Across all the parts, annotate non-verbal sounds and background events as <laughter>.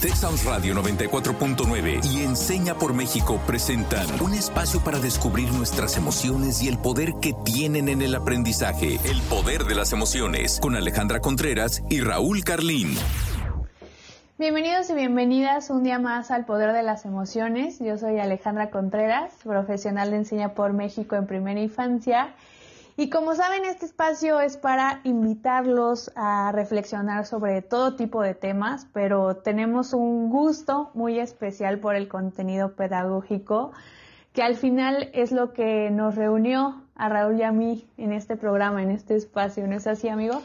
Texas Radio 94.9 y Enseña por México presentan un espacio para descubrir nuestras emociones y el poder que tienen en el aprendizaje. El poder de las emociones con Alejandra Contreras y Raúl Carlín. Bienvenidos y bienvenidas un día más al Poder de las Emociones. Yo soy Alejandra Contreras, profesional de Enseña por México en primera infancia y como saben, este espacio es para invitarlos a reflexionar sobre todo tipo de temas, pero tenemos un gusto muy especial por el contenido pedagógico, que al final es lo que nos reunió a Raúl y a mí en este programa, en este espacio. ¿No es así, amigo?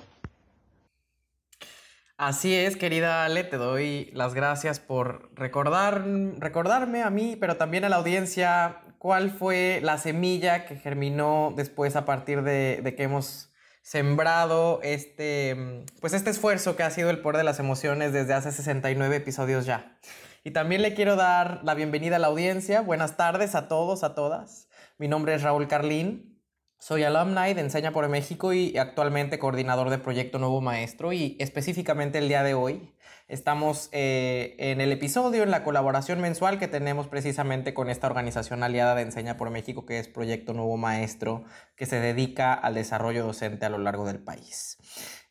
Así es, querida Ale, te doy las gracias por recordar, recordarme a mí, pero también a la audiencia cuál fue la semilla que germinó después a partir de, que hemos sembrado este, pues este esfuerzo que ha sido el poder de las emociones desde hace 69 episodios ya. Y también le quiero dar la bienvenida a la audiencia. Buenas tardes a todos, a todas. Mi nombre es Raúl Carlín. Soy alumni de Enseña por México y actualmente coordinador de Proyecto Nuevo Maestro y específicamente el día de hoy estamos eh, en el episodio, en la colaboración mensual que tenemos precisamente con esta organización aliada de Enseña por México que es Proyecto Nuevo Maestro que se dedica al desarrollo docente a lo largo del país.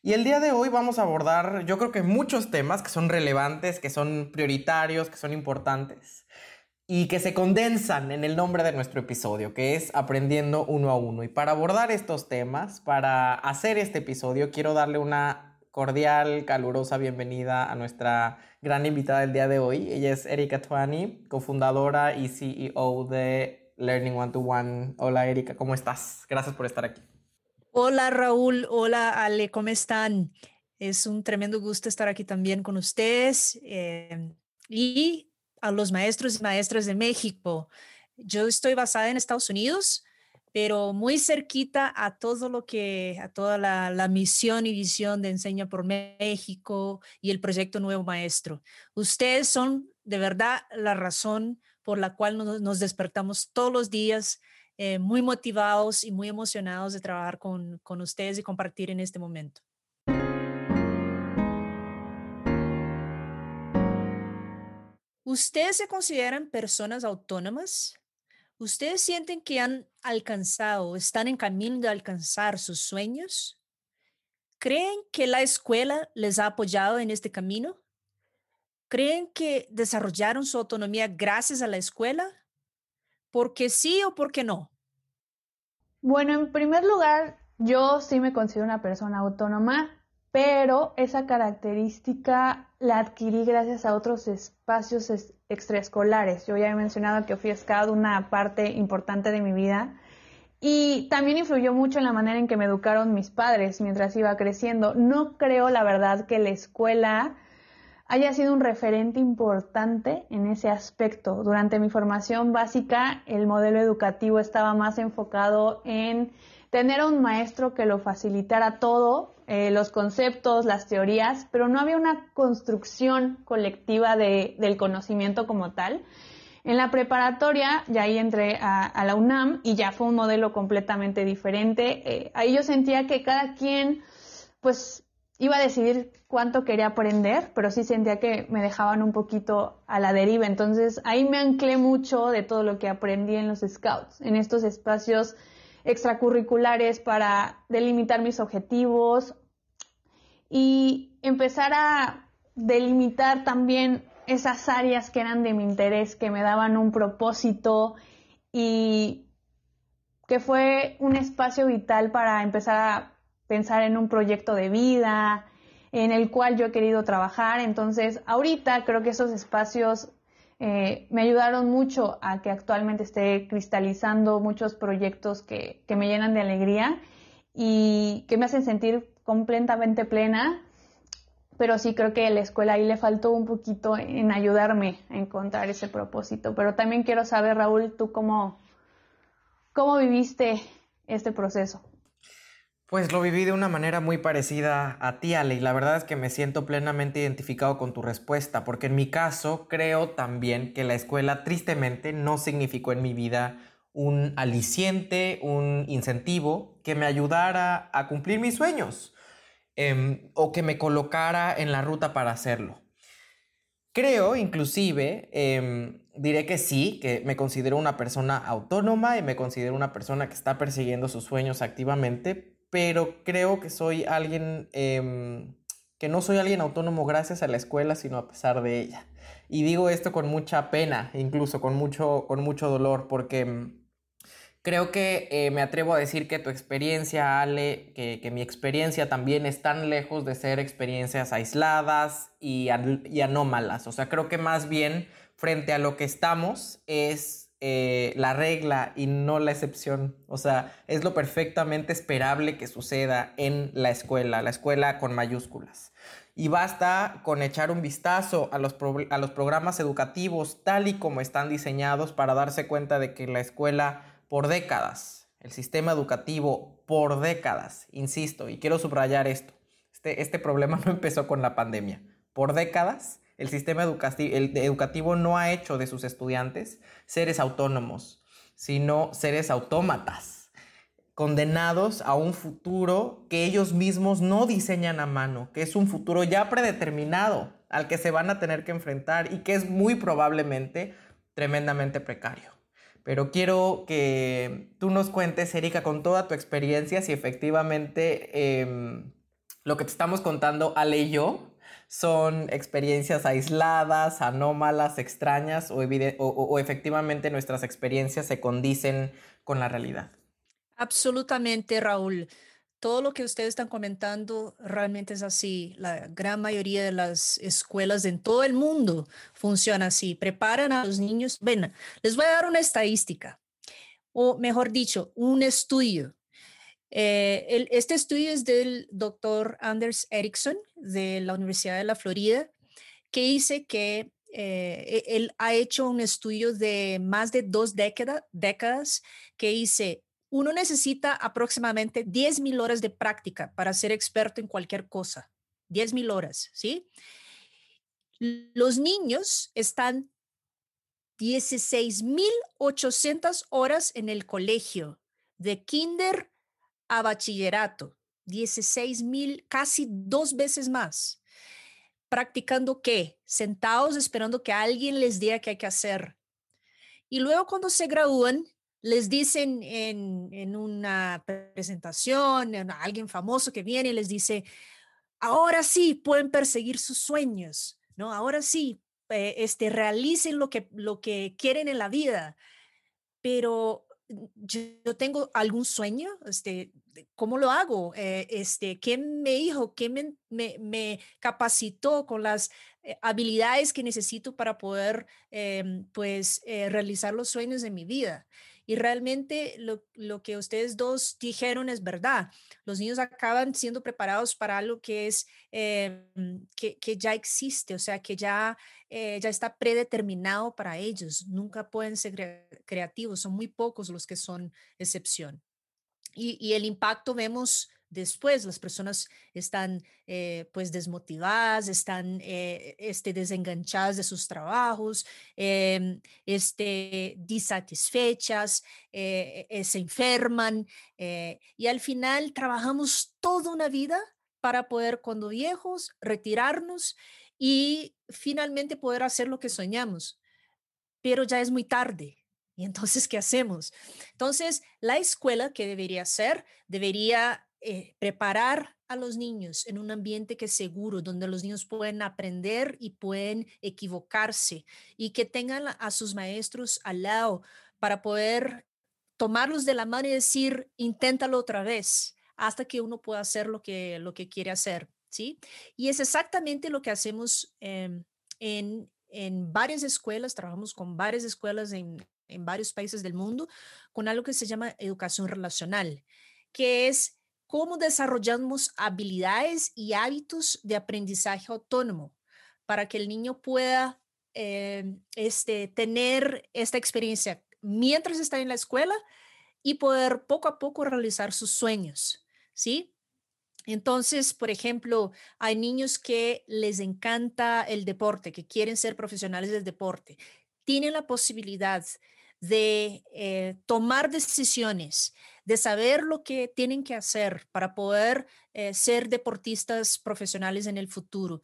Y el día de hoy vamos a abordar yo creo que muchos temas que son relevantes, que son prioritarios, que son importantes y que se condensan en el nombre de nuestro episodio, que es Aprendiendo uno a uno. Y para abordar estos temas, para hacer este episodio, quiero darle una cordial, calurosa bienvenida a nuestra gran invitada del día de hoy. Ella es Erika Tuani, cofundadora y CEO de Learning One to One. Hola Erika, ¿cómo estás? Gracias por estar aquí. Hola Raúl, hola Ale, ¿cómo están? Es un tremendo gusto estar aquí también con ustedes. Eh, y a los maestros y maestras de México. Yo estoy basada en Estados Unidos, pero muy cerquita a todo lo que, a toda la, misión y visión de Enseña por México y el proyecto Nuevo Maestro. Ustedes son de verdad la razón por la cual nos, despertamos todos los días eh, muy motivados y muy emocionados de trabajar con, con ustedes y compartir en este momento. ¿Ustedes se consideran personas autónomas? ¿Ustedes sienten que han alcanzado, están en camino de alcanzar sus sueños? ¿Creen que la escuela les ha apoyado en este camino? ¿Creen que desarrollaron su autonomía gracias a la escuela? ¿Por qué sí o por qué no? Bueno, en primer lugar, yo sí me considero una persona autónoma pero esa característica la adquirí gracias a otros espacios extraescolares. Yo ya he mencionado que fui scout una parte importante de mi vida y también influyó mucho en la manera en que me educaron mis padres mientras iba creciendo. No creo, la verdad, que la escuela haya sido un referente importante en ese aspecto. Durante mi formación básica, el modelo educativo estaba más enfocado en tener a un maestro que lo facilitara todo eh, los conceptos, las teorías, pero no había una construcción colectiva del conocimiento como tal. En la preparatoria, ya ahí entré a, la UNAM y ya fue un modelo completamente diferente. Eh, ahí yo sentía que cada quien, pues, iba a decidir cuánto quería aprender, pero sí sentía que me dejaban un poquito a la deriva. Entonces ahí me anclé mucho de todo lo que aprendí en los scouts, en estos espacios extracurriculares para delimitar mis objetivos y empezar a delimitar también esas áreas que eran de mi interés, que me daban un propósito y que fue un espacio vital para empezar a pensar en un proyecto de vida en el cual yo he querido trabajar. Entonces, ahorita creo que esos espacios eh, me ayudaron mucho a que actualmente esté cristalizando muchos proyectos que, que me llenan de alegría y que me hacen sentir completamente plena, pero sí creo que la escuela ahí le faltó un poquito en ayudarme a encontrar ese propósito. Pero también quiero saber, Raúl, tú cómo, cómo viviste este proceso. Pues lo viví de una manera muy parecida a ti, Ale, y la verdad es que me siento plenamente identificado con tu respuesta, porque en mi caso creo también que la escuela tristemente no significó en mi vida un aliciente, un incentivo que me ayudara a cumplir mis sueños em, o que me colocara en la ruta para hacerlo. Creo, inclusive, em, diré que sí, que me considero una persona autónoma y me considero una persona que está persiguiendo sus sueños activamente, pero creo que soy alguien, em, que no soy alguien autónomo gracias a la escuela, sino a pesar de ella. Y digo esto con mucha pena, incluso con mucho, con mucho dolor, porque em, creo que eh, me atrevo a decir que tu experiencia, Ale, que, que, mi experiencia también están lejos de ser experiencias aisladas y, y anómalas. O sea, creo que más bien frente a lo que estamos es eh, la regla y no la excepción. O sea, es lo perfectamente esperable que suceda en la escuela, la escuela con mayúsculas. Y basta con echar un vistazo a los, a los programas educativos tal y como están diseñados para darse cuenta de que la escuela por décadas, el sistema educativo por décadas, insisto, y quiero subrayar esto, este, este problema <laughs> no empezó con la pandemia, por décadas el sistema educativo, no ha hecho de sus estudiantes seres autónomos, sino seres autómatas, condenados a un futuro que ellos mismos no diseñan a mano, que es un futuro ya predeterminado al que se van a tener que enfrentar y que es muy probablemente tremendamente precario. Pero quiero que tú nos cuentes, Erika, con toda tu experiencia, si efectivamente em, lo que te estamos contando, Ale y yo, son experiencias aisladas, anómalas, extrañas o, efectivamente nuestras experiencias se condicen con la realidad. Absolutamente, Raúl. Todo lo que ustedes están comentando realmente es así. La gran mayoría de las escuelas en todo el mundo funciona así. Preparan a los niños. Ven, les voy a dar una estadística, o mejor dicho, un estudio eh, este estudio es del doctor Anders Ericsson de la Universidad de la Florida, que dice que eh, e, él ha hecho un estudio de más de dos décadas que dice, uno necesita aproximadamente 10 mil horas de práctica para ser experto en cualquier cosa. 10 mil horas, ¿sí? Los niños están 16.800 horas en el colegio, de kinder a bachillerato, 16 mil, casi dos veces más. ¿Practicando qué? Sentados esperando que alguien les diga qué hay que hacer. Y luego cuando se gradúan, les dicen en, en una presentación, en alguien famoso que viene y les dice, ahora sí pueden perseguir sus sueños, ¿no? Ahora sí, eh, este, realicen lo que, lo que quieren en la vida. Pero yo tengo algún sueño, este, ¿cómo lo hago? Eh, este, ¿Quién me dijo? ¿Quién me, me, me capacitó con las eh, habilidades que necesito para poder em, pues, eh, realizar los sueños de mi vida? Y realmente lo, lo, que ustedes dos dijeron es verdad. Los niños acaban siendo preparados para algo que es em, que, que, ya existe, o sea, que ya, eh, ya está predeterminado para ellos. Nunca pueden ser creativos, son muy pocos los que son excepción. Y, el impacto vemos después. Las personas están eh, pues desmotivadas, están eh, este, desenganchadas de sus trabajos, eh, este, disatisfechas, eh, se enferman y al final trabajamos toda una vida para poder cuando viejos retirarnos y finalmente poder hacer lo que soñamos. Pero ya es muy tarde, ¿Y entonces qué hacemos? Entonces, la escuela, que debería ser? Debería eh, preparar a los niños en un ambiente que es seguro, donde los niños pueden aprender y pueden equivocarse y que tengan a sus maestros al lado para poder tomarlos de la mano y decir, inténtalo otra vez hasta que uno pueda hacer lo que, lo que quiere hacer, ¿sí? Y es exactamente lo que hacemos em, en, en varias escuelas, trabajamos con varias escuelas en, en varios países del mundo, con algo que se llama educación relacional, que es cómo desarrollamos habilidades y hábitos de aprendizaje autónomo para que el niño pueda eh, este, tener esta experiencia mientras está en la escuela y poder poco a poco realizar sus sueños, ¿sí? Entonces, por ejemplo, hay niños que les encanta el deporte, que quieren ser profesionales del deporte. Tienen la posibilidad de eh, tomar decisiones, de saber lo que tienen que hacer para poder eh, ser deportistas profesionales en el futuro.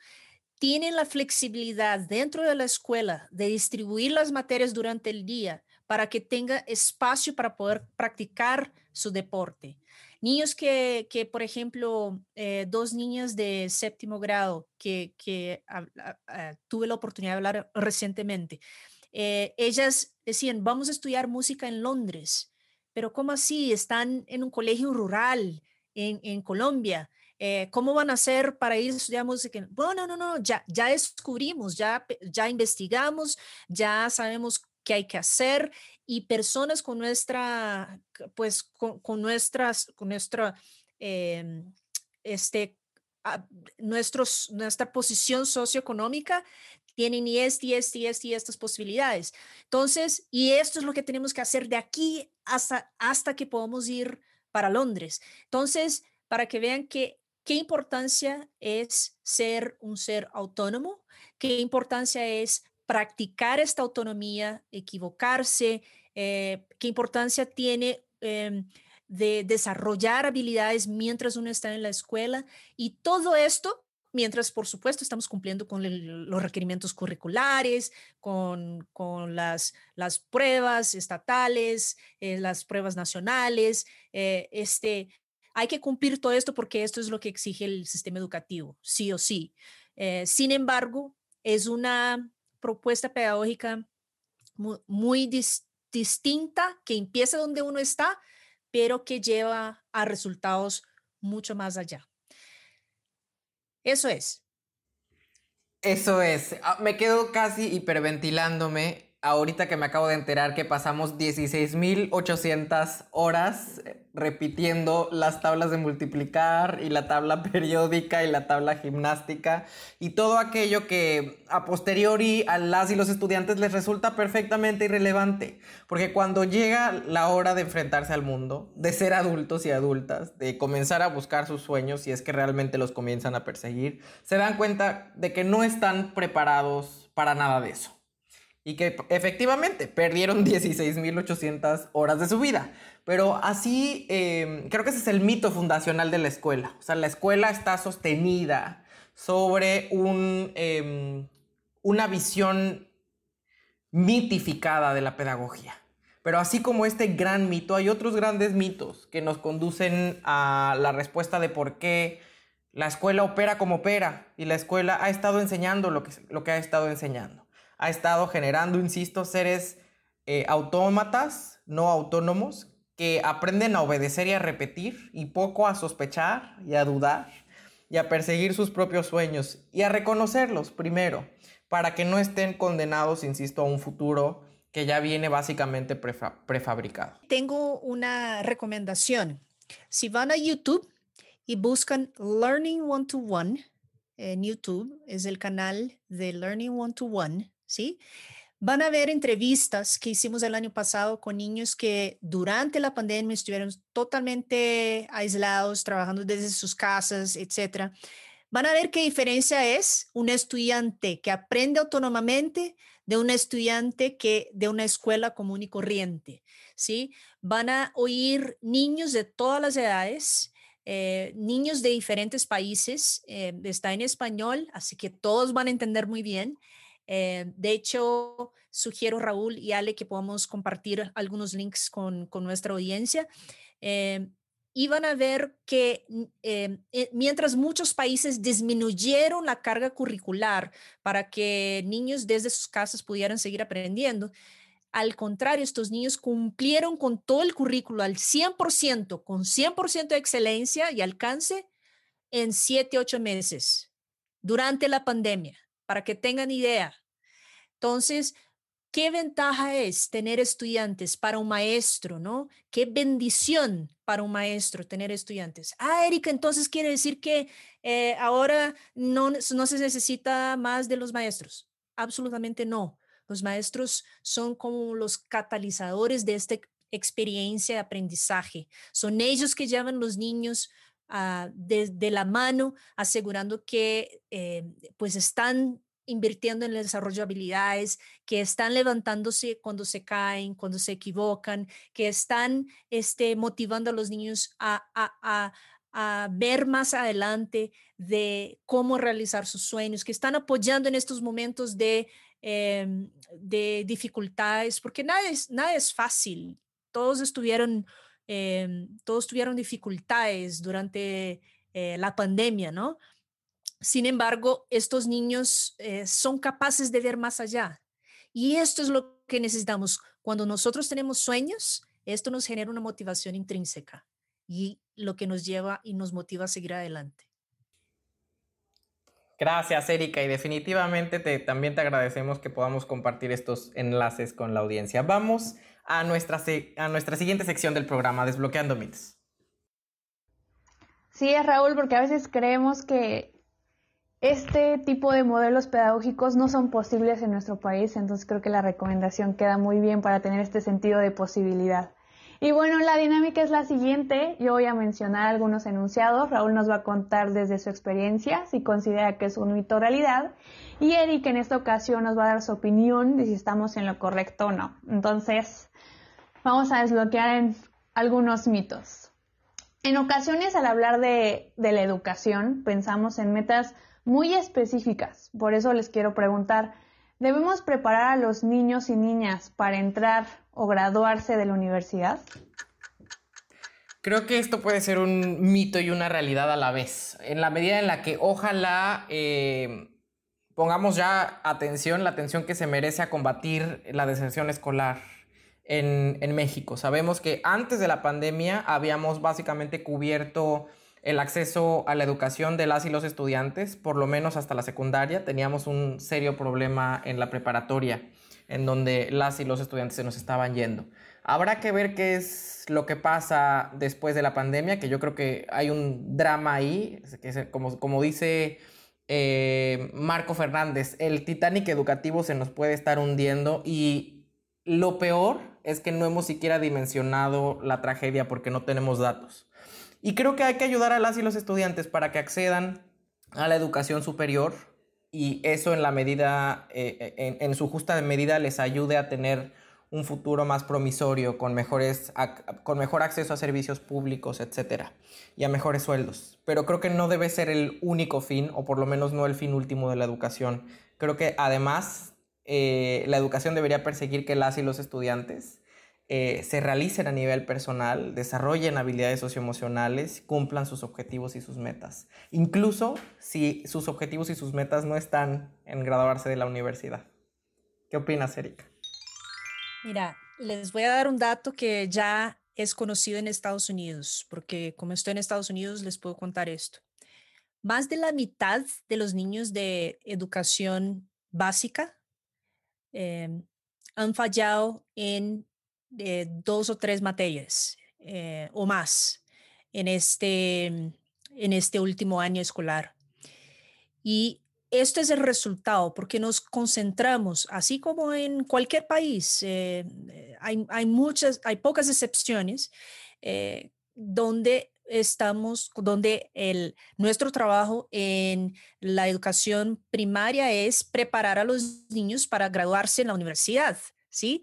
tienen la flexibilidad dentro de la escuela de distribuir las materias durante el día para que tenga espacio para poder practicar su deporte. Niños que, que por ejemplo, eh, dos niñas de séptimo grado que, que tuve la oportunidad de hablar recientemente, eh, ellas decían, vamos a estudiar música en Londres, pero ¿cómo así? Están en un colegio rural en, en Colombia. Eh, ¿Cómo van a hacer para ir a estudiar música? Bueno, no, no, ya, ya descubrimos, ya, ya investigamos, ya sabemos qué hay que hacer y personas con nuestra, pues, con, nuestras, con nuestra, em, este, ah, nuestros, nuestra posición socioeconómica tienen y este, y este, y este, y estas posibilidades. Entonces, y esto es lo que tenemos que hacer de aquí hasta, hasta que podamos ir para Londres. Entonces, para que vean que qué importancia es ser un ser autónomo, qué importancia es practicar esta autonomía, equivocarse, eh, qué importancia tiene em, de desarrollar habilidades mientras uno está en la escuela y todo esto mientras por supuesto estamos cumpliendo con los requerimientos curriculares, con, las, las, pruebas estatales, eh, las pruebas nacionales, eh, este, hay que cumplir todo esto porque esto es lo que exige el sistema educativo, sí o sí. Eh, sin embargo, es una propuesta pedagógica muy, distinta que empieza donde uno está, pero que lleva a resultados mucho más allá. Eso es. Eso es. Ah, me quedo casi hiperventilándome ahorita que me acabo de enterar que pasamos 16.800 horas eh, repitiendo las tablas de multiplicar y la tabla <laughs> periódica y la tabla gimnástica y todo aquello que a posteriori a las y los estudiantes les resulta perfectamente irrelevante, porque cuando llega la hora de enfrentarse al mundo, de ser adultos y adultas, de comenzar a buscar sus sueños si es que realmente los comienzan a perseguir, se dan cuenta de que no están preparados para nada de eso y que efectivamente perdieron <laughs> 16.800 horas de su vida. Pero así, em, creo que ese es el mito fundacional de la escuela. O sea, la escuela está sostenida sobre em, una visión mitificada de la pedagogía. Pero así como este gran mito, hay otros grandes mitos que nos conducen a la respuesta de por qué la escuela opera como opera y la escuela ha estado enseñando lo que ha estado enseñando ha estado generando, insisto, seres eh, autómatas, no autónomos, que aprenden a obedecer y a repetir y poco a sospechar y a dudar y a perseguir sus propios sueños y a reconocerlos primero para que no estén condenados, insisto, a un futuro que ya viene básicamente prefabricado. Tengo una recomendación. Si van a YouTube y buscan Learning One to One en YouTube, es el canal de Learning One to One, ¿sí? Van a ver entrevistas que hicimos el año pasado con niños que durante la pandemia estuvieron totalmente aislados, trabajando desde sus casas, etc. Van a ver qué diferencia es un estudiante que aprende autónomamente de un estudiante que de una escuela común y corriente, ¿sí? Van a oír niños de todas las edades, eh, niños de diferentes países, eh, está en español, así que todos van a entender muy bien. Eh, de hecho, sugiero Raúl y Ale que podamos compartir algunos links con, nuestra audiencia. Eh, y van a ver que eh, mientras muchos países disminuyeron la carga curricular para que niños desde sus casas pudieran seguir aprendiendo, al contrario, estos niños cumplieron con todo el currículo al 100%, con 100% de excelencia y alcance en 7, 8 meses durante la pandemia, para que tengan idea. Entonces, ¿qué ventaja es tener estudiantes para un maestro, no? Qué bendición para un maestro tener estudiantes. Ah, Erika, entonces quiere decir que eh, ahora no, no se necesita más de los maestros. Absolutamente no. Los maestros son como los catalizadores de esta experiencia de aprendizaje. Son ellos que llevan los niños uh, de, la mano, asegurando que eh, pues están invirtiendo en el desarrollo de habilidades, que están levantándose cuando se caen, cuando se equivocan, que están este, motivando a los niños a, a ver más adelante de cómo realizar sus sueños, que están apoyando en estos momentos de, em, de dificultades, porque nada es, nada es fácil. Todos estuvieron, em, todos tuvieron dificultades durante eh, la pandemia, ¿no? Sin embargo, estos niños eh, son capaces de ver más allá. Y esto es lo que necesitamos. Cuando nosotros tenemos sueños, esto nos genera una motivación intrínseca y lo que nos lleva y nos motiva a seguir adelante. Gracias, Erika, y definitivamente te, también te agradecemos que podamos compartir estos enlaces con la audiencia. Vamos a nuestra, a nuestra siguiente sección del programa, Desbloqueando Mitos. Sí, es Raúl, porque a veces creemos que este tipo de modelos pedagógicos no son posibles en nuestro país, entonces creo que la recomendación queda muy bien para tener este sentido de posibilidad. Y bueno, la dinámica es la siguiente. Yo voy a mencionar algunos enunciados. Raúl nos va a contar desde su experiencia si considera que es un mito realidad. Y Eric en esta ocasión nos va a dar su opinión de si estamos en lo correcto o no. Entonces, vamos a desbloquear algunos mitos. En ocasiones al hablar de, de la educación pensamos en metas muy específicas. Por eso les quiero preguntar, ¿debemos preparar a los niños y niñas para entrar o graduarse de la universidad? Creo que esto puede ser un mito y una realidad a la vez, en la medida en la que ojalá eh, pongamos ya atención, la atención que se merece a combatir la deserción escolar en, en México. Sabemos que antes de la pandemia habíamos básicamente cubierto el acceso a la educación de las y los estudiantes, por lo menos hasta la secundaria. Teníamos un serio problema en la preparatoria, en donde las y los estudiantes se nos estaban yendo. Habrá que ver qué es lo que pasa después de la pandemia, que yo creo que hay un drama ahí, que como, como dice eh, Marco Fernández, el Titanic educativo se nos puede estar hundiendo y lo peor es que no hemos siquiera dimensionado la tragedia porque no tenemos datos. Y creo que hay que ayudar a las y los estudiantes para que accedan a la educación superior y eso en la medida, eh, en, en, su justa medida les ayude a tener un futuro más promisorio, con, mejores, con mejor acceso a servicios públicos, etcétera, y a mejores sueldos. Pero creo que no debe ser el único fin, o por lo menos no el fin último de la educación. Creo que además eh, la educación debería perseguir que las y los estudiantes eh, se realicen a nivel personal, desarrollen habilidades socioemocionales, cumplan sus objetivos y sus metas. Incluso si sus objetivos y sus metas no están en graduarse de la universidad. ¿Qué opinas, Erika? Mira, les voy a dar un dato que ya es conocido en Estados Unidos, porque como estoy en Estados Unidos les puedo contar esto. Más de la mitad de los niños de educación básica eh, han fallado en de dos o tres materias eh, o más en este, en este último año escolar. Y esto es el resultado porque nos concentramos, así como en cualquier país, eh, hay, hay, muchas, hay pocas excepciones eh, donde estamos, donde el, nuestro trabajo en la educación primaria es preparar a los niños para graduarse en la universidad, ¿sí?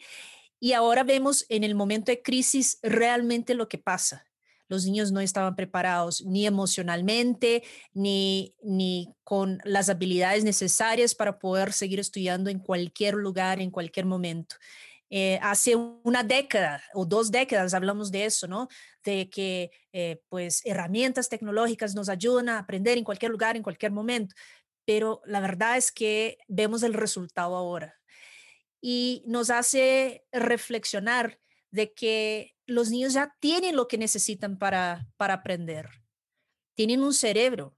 Y ahora vemos en el momento de crisis realmente lo que pasa. Los niños no estaban preparados ni emocionalmente, ni, ni con las habilidades necesarias para poder seguir estudiando en cualquier lugar, en cualquier momento. Eh, hace una década o dos décadas hablamos de eso, ¿no? De que eh, pues herramientas tecnológicas nos ayudan a aprender en cualquier lugar, en cualquier momento. Pero la verdad es que vemos el resultado ahora y nos hace reflexionar de que los niños ya tienen lo que necesitan para, para aprender. Tienen un cerebro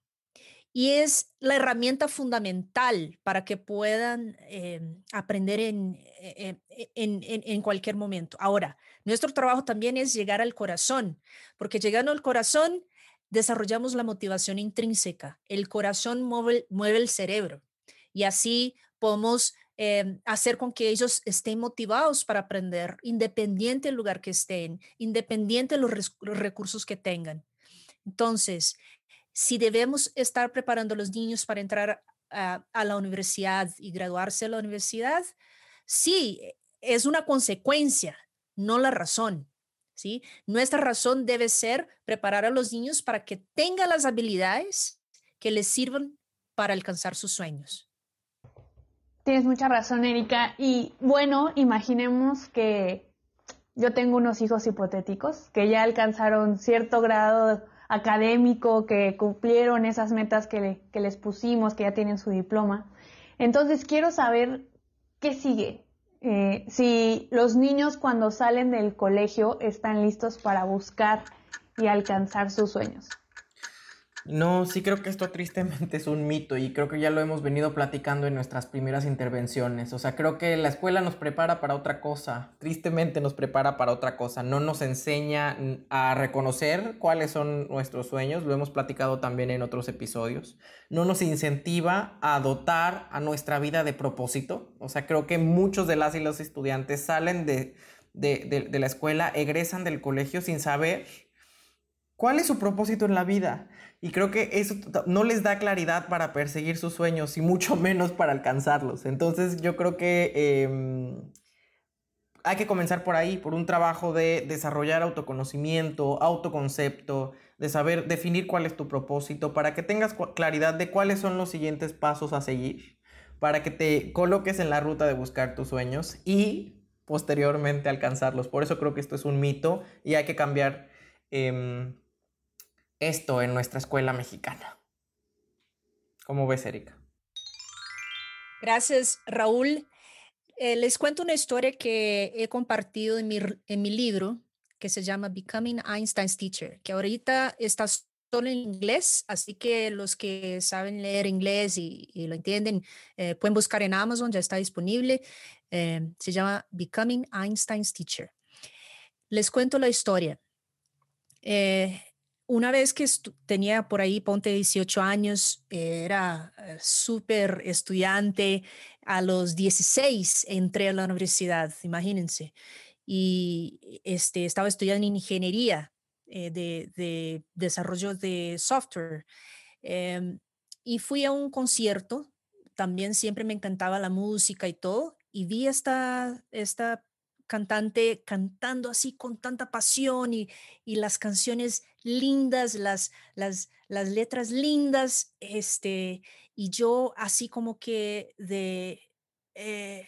y es la herramienta fundamental para que puedan eh, aprender en, eh, eh, en, en, en, cualquier momento. Ahora, nuestro trabajo también es llegar al corazón, porque llegando al corazón desarrollamos la motivación intrínseca. El corazón mueve, mueve el cerebro y así podemos eh, hacer con que ellos estén motivados para aprender, independiente del lugar que estén, independiente de los, recursos que tengan. Entonces, si debemos estar preparando a los niños para entrar a, a la universidad y graduarse de la universidad, sí, es una consecuencia, no la razón. ¿sí? Nuestra razón debe ser preparar a los niños para que tengan las habilidades que les sirvan para alcanzar sus sueños. Tienes mucha razón, Erika. Y bueno, imaginemos que yo tengo unos hijos hipotéticos que ya alcanzaron cierto grado académico, que cumplieron esas metas que, que les pusimos, que ya tienen su diploma. Entonces quiero saber qué sigue. Eh, si los niños cuando salen del colegio están listos para buscar y alcanzar sus sueños. No, sí creo que esto tristemente es un mito y creo que ya lo hemos venido platicando en nuestras primeras intervenciones. O sea, creo que la escuela nos prepara para otra cosa, tristemente nos prepara para otra cosa, no nos enseña a reconocer cuáles son nuestros sueños, lo hemos platicado también en otros episodios, no nos incentiva a dotar a nuestra vida de propósito. O sea, creo que muchos de las y los estudiantes salen de, de, de la escuela, egresan del colegio sin saber cuál es su propósito en la vida y creo que eso no les da claridad para perseguir sus sueños y mucho <laughs> menos para alcanzarlos. Entonces yo creo que em, hay que comenzar por ahí, por un trabajo de desarrollar autoconocimiento, autoconcepto, de saber definir cuál es tu propósito, para que tengas claridad de cuáles son los siguientes pasos a seguir, para que te coloques en la ruta de buscar tus sueños y posteriormente alcanzarlos. Por eso creo que esto es un mito y hay que cambiar. Em, esto en nuestra escuela mexicana. ¿Cómo ves, Erika? Gracias, Raúl. Eh, les cuento una historia que he compartido en mi, en mi libro que se llama Becoming Einstein's Teacher, que ahorita está solo en inglés, así que los que saben leer inglés y, lo entienden eh, pueden buscar en Amazon, ya está disponible. Eh, se llama Becoming Einstein's Teacher. Les cuento la historia una vez que tenía por ahí, ponte 18 años, era eh, súper estudiante, a los 16 entré a la universidad, imagínense, y este, estaba estudiando ingeniería eh, de, desarrollo de software. Em, y fui a un concierto, también siempre me encantaba la música y todo, y vi esta, esta cantante cantando así con tanta pasión y, las canciones lindas, las, las, las, letras lindas, este, y yo así como que de, eh,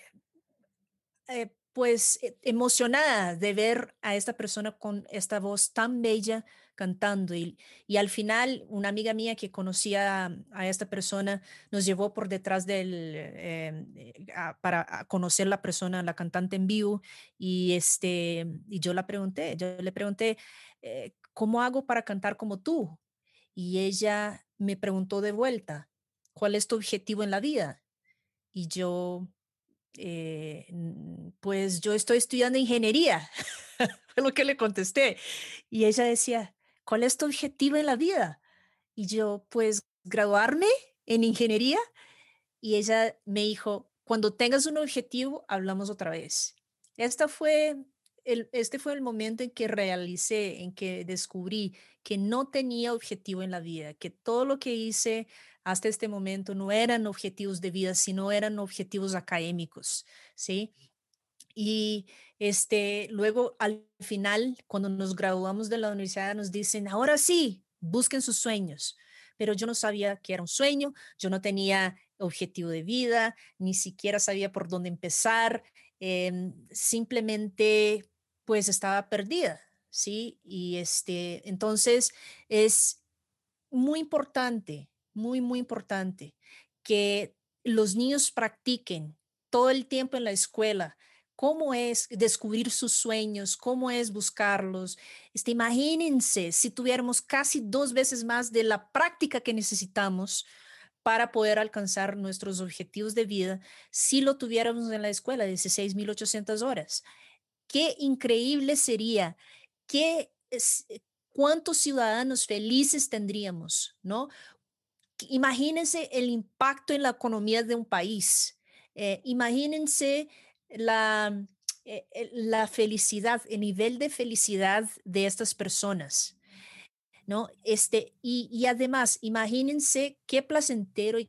eh, pues e, emocionada de ver a esta persona con esta voz tan bella cantando y, y al final una amiga mía que conocía a esta persona nos llevó por detrás del eh, eh, para conocer la persona la cantante en vivo y este y yo la pregunté yo le pregunté eh, cómo hago para cantar como tú y ella me preguntó de vuelta cuál es tu objetivo en la vida y yo eh, pues yo estoy estudiando ingeniería, <laughs> fue lo que le contesté. Y ella decía, ¿cuál es tu objetivo en la vida? Y yo, pues graduarme en ingeniería. Y ella me dijo, cuando tengas un objetivo, hablamos otra vez. Esta fue el, este fue el momento en que realicé, en que descubrí que no tenía objetivo en la vida, que todo lo que hice hasta este momento no eran objetivos de vida, sino eran objetivos académicos, ¿sí? Y este, luego al final, cuando nos graduamos de la universidad, nos dicen, ahora sí, busquen sus sueños. Pero yo no sabía que era un sueño, yo no tenía objetivo de vida, ni siquiera sabía por dónde empezar, em, simplemente pues estaba perdida, ¿sí? Y este, entonces es muy importante muy, muy importante que los niños practiquen todo el tiempo en la escuela cómo es descubrir sus sueños, cómo es buscarlos. Este, imagínense si tuviéramos casi dos veces más de la práctica que necesitamos para poder alcanzar nuestros objetivos de vida si lo tuviéramos en la escuela, 16.800 horas. Qué increíble sería, qué, cuántos ciudadanos felices tendríamos, ¿no? imagínense el impacto en la economía de un país. Eh, imagínense la, eh, eh, la felicidad, el nivel de felicidad de estas personas. ¿no? Este, y, y además, imagínense qué placentero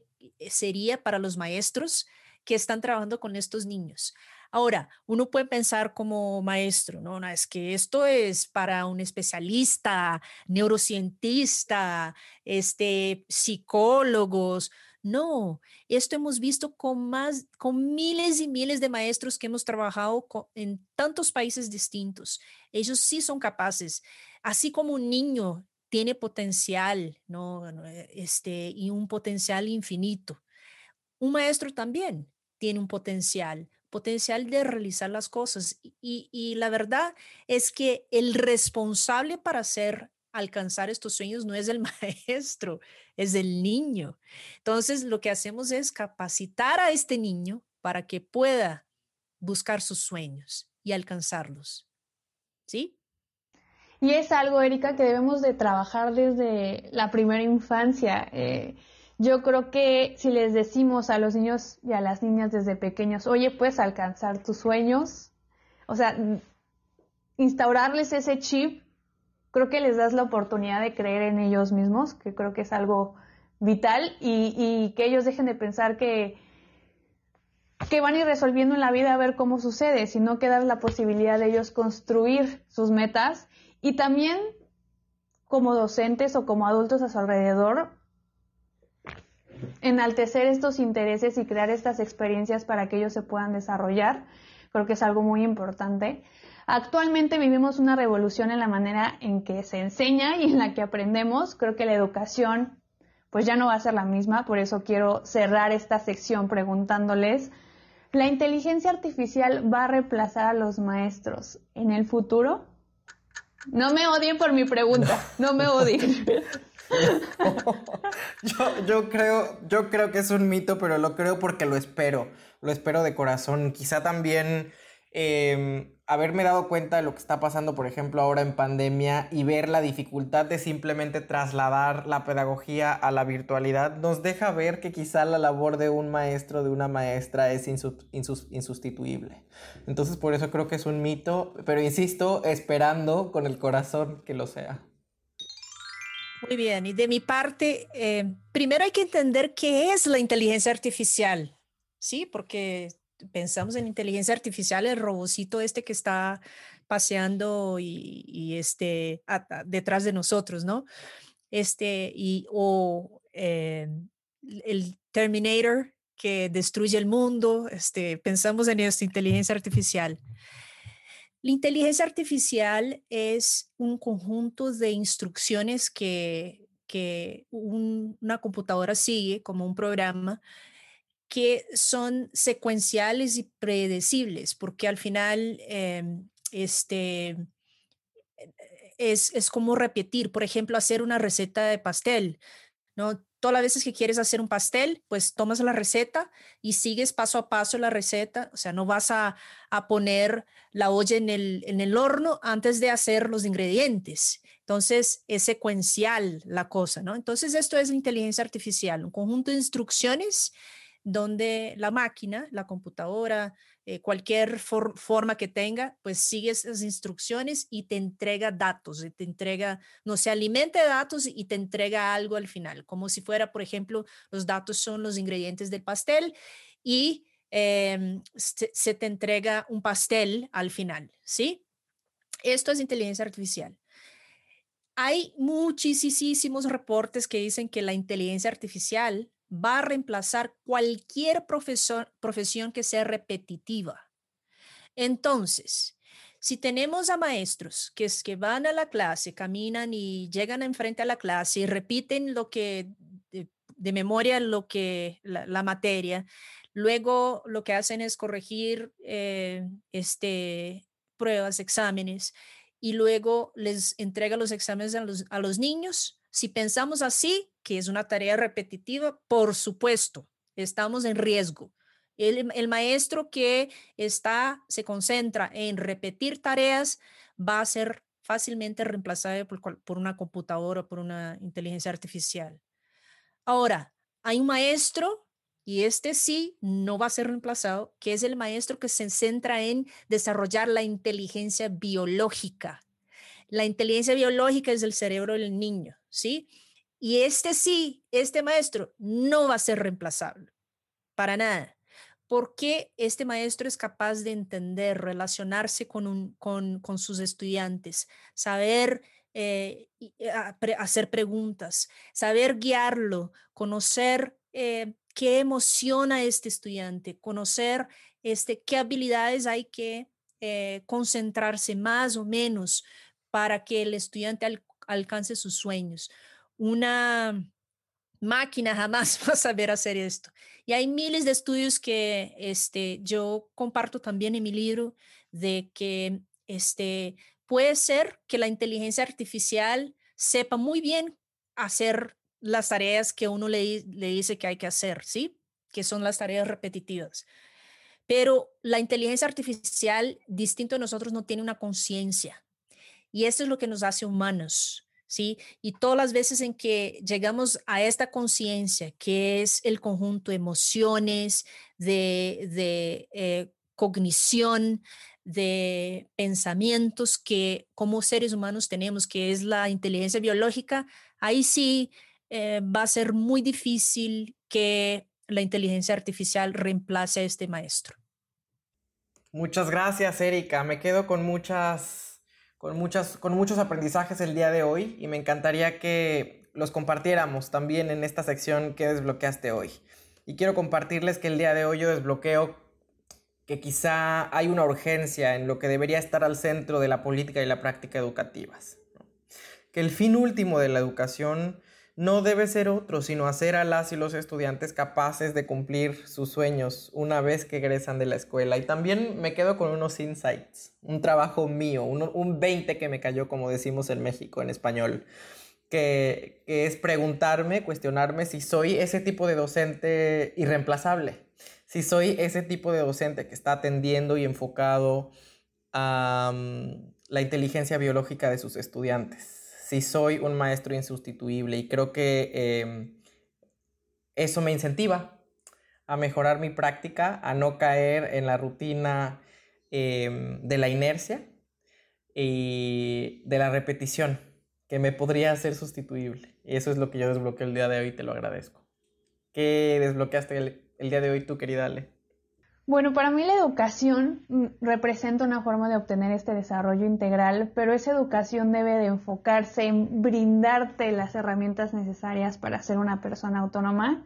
sería para los maestros que están trabajando con estos niños. Ahora, uno puede pensar como maestro, no, no, es que esto es para un especialista, neurocientista, este, psicólogos. No, esto hemos visto con más, con miles y miles de maestros que hemos trabajado en tantos países distintos. Ellos sí son capaces, así como un niño tiene potencial, ¿no? Este, y un potencial infinito. Un maestro también tiene un potencial, potencial de realizar las cosas. Y, y la verdad es que el responsable para hacer alcanzar estos sueños no es el <laughs> maestro, es el niño. Entonces, lo que hacemos es capacitar a este niño para que pueda buscar sus sueños y alcanzarlos. ¿Sí? Y es algo, Erika, que debemos de trabajar desde la primera infancia. Eh, yo creo que si les decimos a los niños y a las niñas desde pequeños, oye, puedes alcanzar tus sueños, o sea, instaurarles ese chip creo que les das la oportunidad de creer en ellos mismos, que creo que es algo vital, y, que ellos dejen de pensar que, que van a ir resolviendo en la vida a ver cómo sucede, sino que dar la posibilidad de ellos construir sus metas y también como docentes o como adultos a su alrededor, enaltecer estos intereses y crear estas experiencias para que ellos se puedan desarrollar. Creo que es algo muy importante. Actualmente vivimos una revolución en la manera en que se enseña y en la que aprendemos. Creo que la educación pues ya no va a ser la misma, por eso quiero cerrar esta sección preguntándoles, ¿la inteligencia artificial va a reemplazar a los maestros en el futuro? No me odien por mi pregunta, no me odien. <laughs> yo, yo, creo, yo creo que es un mito, pero lo creo porque lo espero, lo espero de corazón. Quizá también Em, haberme dado cuenta de lo que está pasando, por ejemplo, ahora en pandemia y ver la dificultad de simplemente trasladar la pedagogía a la virtualidad, nos deja ver que quizá la labor de un maestro, de una maestra, es insustituible. Entonces, por eso creo que es un mito, pero insisto, esperando con el corazón que lo sea. Muy bien, y de mi parte, eh, primero hay que entender qué es la inteligencia artificial, ¿sí? Porque pensamos en inteligencia artificial, el robocito este que está paseando y, este, detrás de nosotros, ¿no? Este, y, o eh, el Terminator que destruye el mundo, este, pensamos en esta inteligencia artificial. La inteligencia artificial es un conjunto de instrucciones que, que una computadora sigue como un programa que son secuenciales y predecibles, porque al final em, este, es, es, como repetir, por ejemplo, hacer una receta de pastel, ¿no? Todas las veces que quieres hacer un pastel, pues tomas la receta y sigues paso a paso la receta, o sea, no vas a, a poner la olla en el, en el horno antes de hacer los ingredientes. Entonces, es secuencial la cosa, ¿no? Entonces, esto es inteligencia artificial, un conjunto de instrucciones donde la máquina, la computadora, eh, cualquier forma que tenga, pues sigue esas instrucciones y te entrega datos, te entrega, no se alimenta de datos y te entrega algo al final, como si fuera, por ejemplo, los datos son los ingredientes del pastel y em, se, te entrega un pastel al final, ¿sí? Esto es inteligencia artificial. Hay muchísimos reportes que dicen que la inteligencia artificial va a reemplazar cualquier profesión que sea repetitiva. Entonces, si tenemos a maestros que es que van a la clase, caminan y llegan enfrente a la clase y repiten lo que de, memoria lo que la, materia, luego lo que hacen es corregir eh, este pruebas, exámenes y luego les entrega los exámenes a los, a los niños. Si pensamos así, que es una tarea repetitiva, por supuesto, estamos en riesgo. El, maestro que está, se concentra en repetir tareas va a ser fácilmente reemplazable por, una computadora, por una inteligencia artificial. Ahora, hay un maestro, y este sí no va a ser reemplazado, que es el maestro que se centra en desarrollar la inteligencia biológica. La inteligencia biológica es el cerebro del niño, ¿sí? Y este sí, este maestro no va a ser reemplazable, para nada, por qué este maestro es capaz de entender, relacionarse con, con, sus estudiantes, saber eh, eh, hacer preguntas, saber guiarlo, conocer eh, qué emociona a este estudiante, conocer este, qué habilidades hay que concentrarse más o menos para que el estudiante alcance sus sueños. Una máquina jamás <laughs> va a saber hacer esto. Y hay miles de estudios que este, yo comparto también en mi libro de que este, puede ser que la inteligencia artificial sepa muy bien hacer las tareas que uno le, le dice que hay que hacer, ¿sí? Que son las tareas repetitivas. Pero la inteligencia artificial, distinto de nosotros, no tiene una conciencia. Y eso es lo que nos hace humanos. ¿sí? Y todas las veces en que llegamos a esta conciencia, que es el conjunto de emociones, de, eh, cognición, de pensamientos que como seres humanos tenemos, que es la inteligencia biológica, ahí sí eh, va a ser muy difícil que la inteligencia artificial reemplace a este maestro. Muchas gracias, Erika. Me quedo con muchas con, muchas, con muchos aprendizajes el día de hoy y me encantaría que los compartiéramos también en esta sección que desbloqueaste hoy. Y quiero compartirles que el día de hoy yo desbloqueo que quizá hay una urgencia en lo que debería estar al centro de la política y la práctica educativas. Que el fin último de la educación no debe ser otro, sino hacer a las y los estudiantes capaces de cumplir sus sueños una vez que egresan de la escuela. Y también me quedo con unos insights, un trabajo mío, un, 20 que me cayó, como decimos en México en español, que, que es preguntarme, cuestionarme si soy ese tipo de docente irreemplazable, si soy ese tipo de docente que está atendiendo y enfocado a mm, la inteligencia biológica de sus estudiantes si soy un maestro insustituible y creo que em, eso me incentiva a mejorar mi práctica, a no caer en la rutina em, de la inercia y de la repetición, que me podría hacer sustituible. Eso es lo que yo desbloqueé el día de hoy te lo agradezco. ¿Qué desbloqueaste el, el día de hoy tú, querida Ale? Bueno, para mí la educación mm, representa una forma de obtener este desarrollo integral, pero esa educación debe de enfocarse en brindarte las herramientas necesarias para ser una persona autónoma,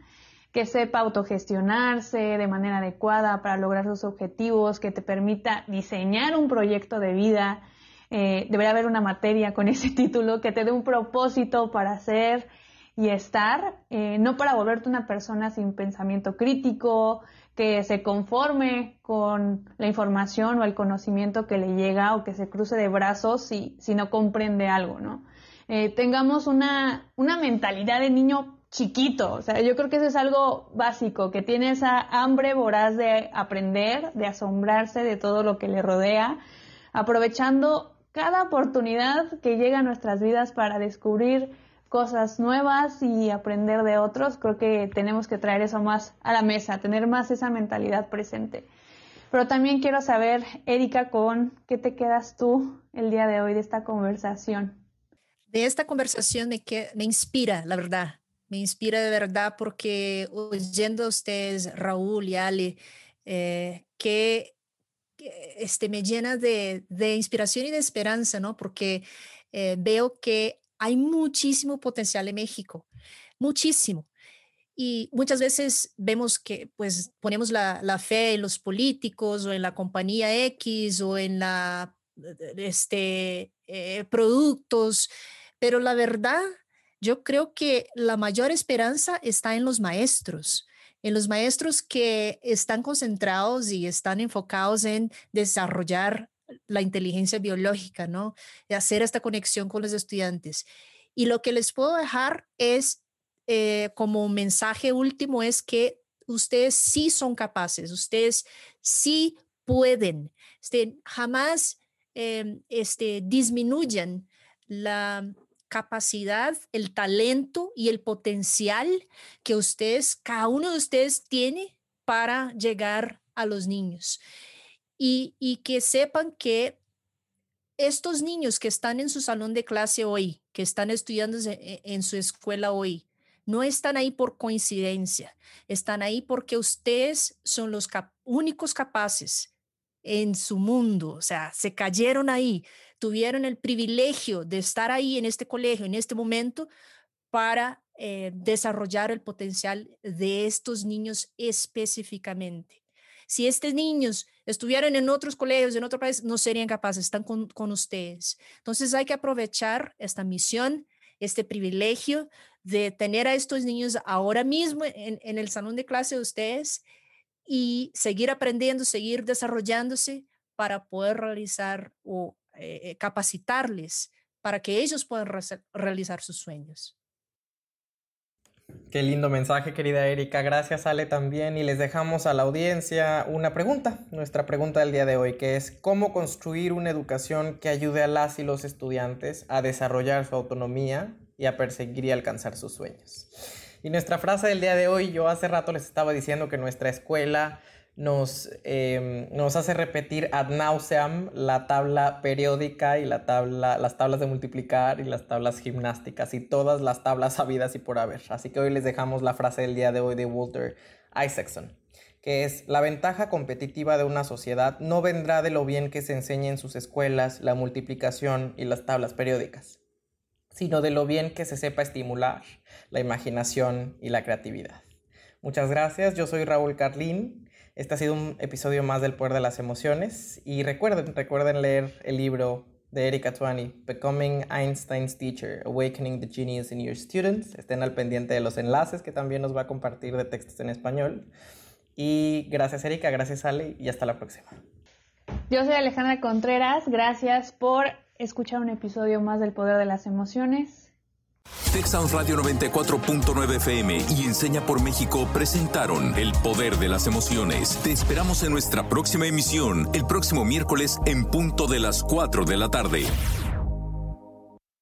que sepa autogestionarse de manera adecuada para lograr sus objetivos, que te permita diseñar un proyecto de vida. Eh, debería haber una materia con <laughs> ese título que te dé un propósito para hacer y estar, eh, no para volverte una persona sin pensamiento crítico, que se conforme con la información o el conocimiento que le llega o que se cruce de brazos si, si no comprende algo, ¿no? Eh, tengamos una, una mentalidad de niño chiquito, o sea, yo creo que eso es algo básico, que tiene esa hambre voraz de aprender, de asombrarse de todo lo que le rodea, aprovechando cada oportunidad que llega a nuestras vidas para descubrir cosas nuevas y aprender de otros, creo que tenemos que traer eso más a la mesa, tener más esa mentalidad presente. Pero también quiero saber, Erika, con qué te quedas tú el día de hoy de esta conversación. De esta conversación me, que, me inspira, la verdad. Me inspira de verdad porque oyendo a ustedes, Raúl y Ale, eh, que, este, me llena de, de, inspiración y de esperanza, ¿no? Porque eh, veo que hay muchísimo potencial en México, muchísimo. Y muchas veces vemos que pues ponemos la, fe en los políticos o en la compañía X o en la, este, eh, productos, pero la verdad, yo creo que la mayor esperanza está en los maestros, en los maestros que están concentrados y están enfocados en desarrollar la inteligencia biológica, ¿no? De hacer esta conexión con los estudiantes. Y lo que les puedo dejar es, eh, como mensaje último, es que ustedes sí son capaces, ustedes sí pueden, este, jamás eh, este, disminuyan la capacidad, el talento y el potencial que ustedes, cada uno de ustedes tiene para llegar a los niños y, que sepan que estos niños que están en su salón de clase hoy, que están estudiando e, en su escuela hoy, no están ahí por coincidencia, están ahí porque ustedes son los, únicos capaces en su mundo, o sea, se cayeron ahí, tuvieron el privilegio de estar ahí en este colegio, en este momento, para eh, desarrollar el potencial de estos niños específicamente. Si estos niños estuvieran en otros colegios, en otro país, no serían capaces, están con, con ustedes. Entonces hay que aprovechar esta misión, este privilegio de tener a estos niños ahora mismo en, en el salón de clase de ustedes y seguir aprendiendo, seguir desarrollándose para poder realizar o eh, eh, capacitarles para que ellos puedan realizar sus sueños. Qué lindo mensaje, querida Erika. Gracias, Ale, también. Y les dejamos a la audiencia una pregunta, nuestra pregunta del día de hoy, que es cómo construir una educación que ayude a las y los estudiantes a desarrollar su autonomía y a perseguir y alcanzar sus sueños. Y nuestra frase del día de hoy, yo hace rato les estaba diciendo que nuestra escuela nos, em, nos hace repetir ad nauseam la tabla periódica y la tabla, las tablas de multiplicar y las tablas gimnásticas y todas las tablas <laughs> habidas y por haber. Así que hoy les dejamos la frase del día de hoy de Walter Isaacson, que es, la ventaja competitiva de una sociedad no vendrá de lo bien que se enseñe en sus escuelas la multiplicación y las tablas periódicas sino de lo bien que se sepa estimular la imaginación y la creatividad. Muchas gracias, yo soy Raúl Carlín. Este ha sido un episodio más del Poder de las Emociones y recuerden, recuerden leer el libro de Erika Tuani, Becoming Einstein's Teacher, Awakening the Genius in Your Students. Estén al pendiente de los enlaces que también nos va a compartir de textos en español. Y gracias Erika, gracias Ale y hasta la próxima. Yo soy Alejandra Contreras, gracias por escuchar un episodio más del Poder de las Emociones. Texas Radio 94.9 FM y Enseña por México presentaron El Poder de las Emociones. Te esperamos en nuestra próxima emisión, el próximo miércoles en punto de las 4 de la tarde.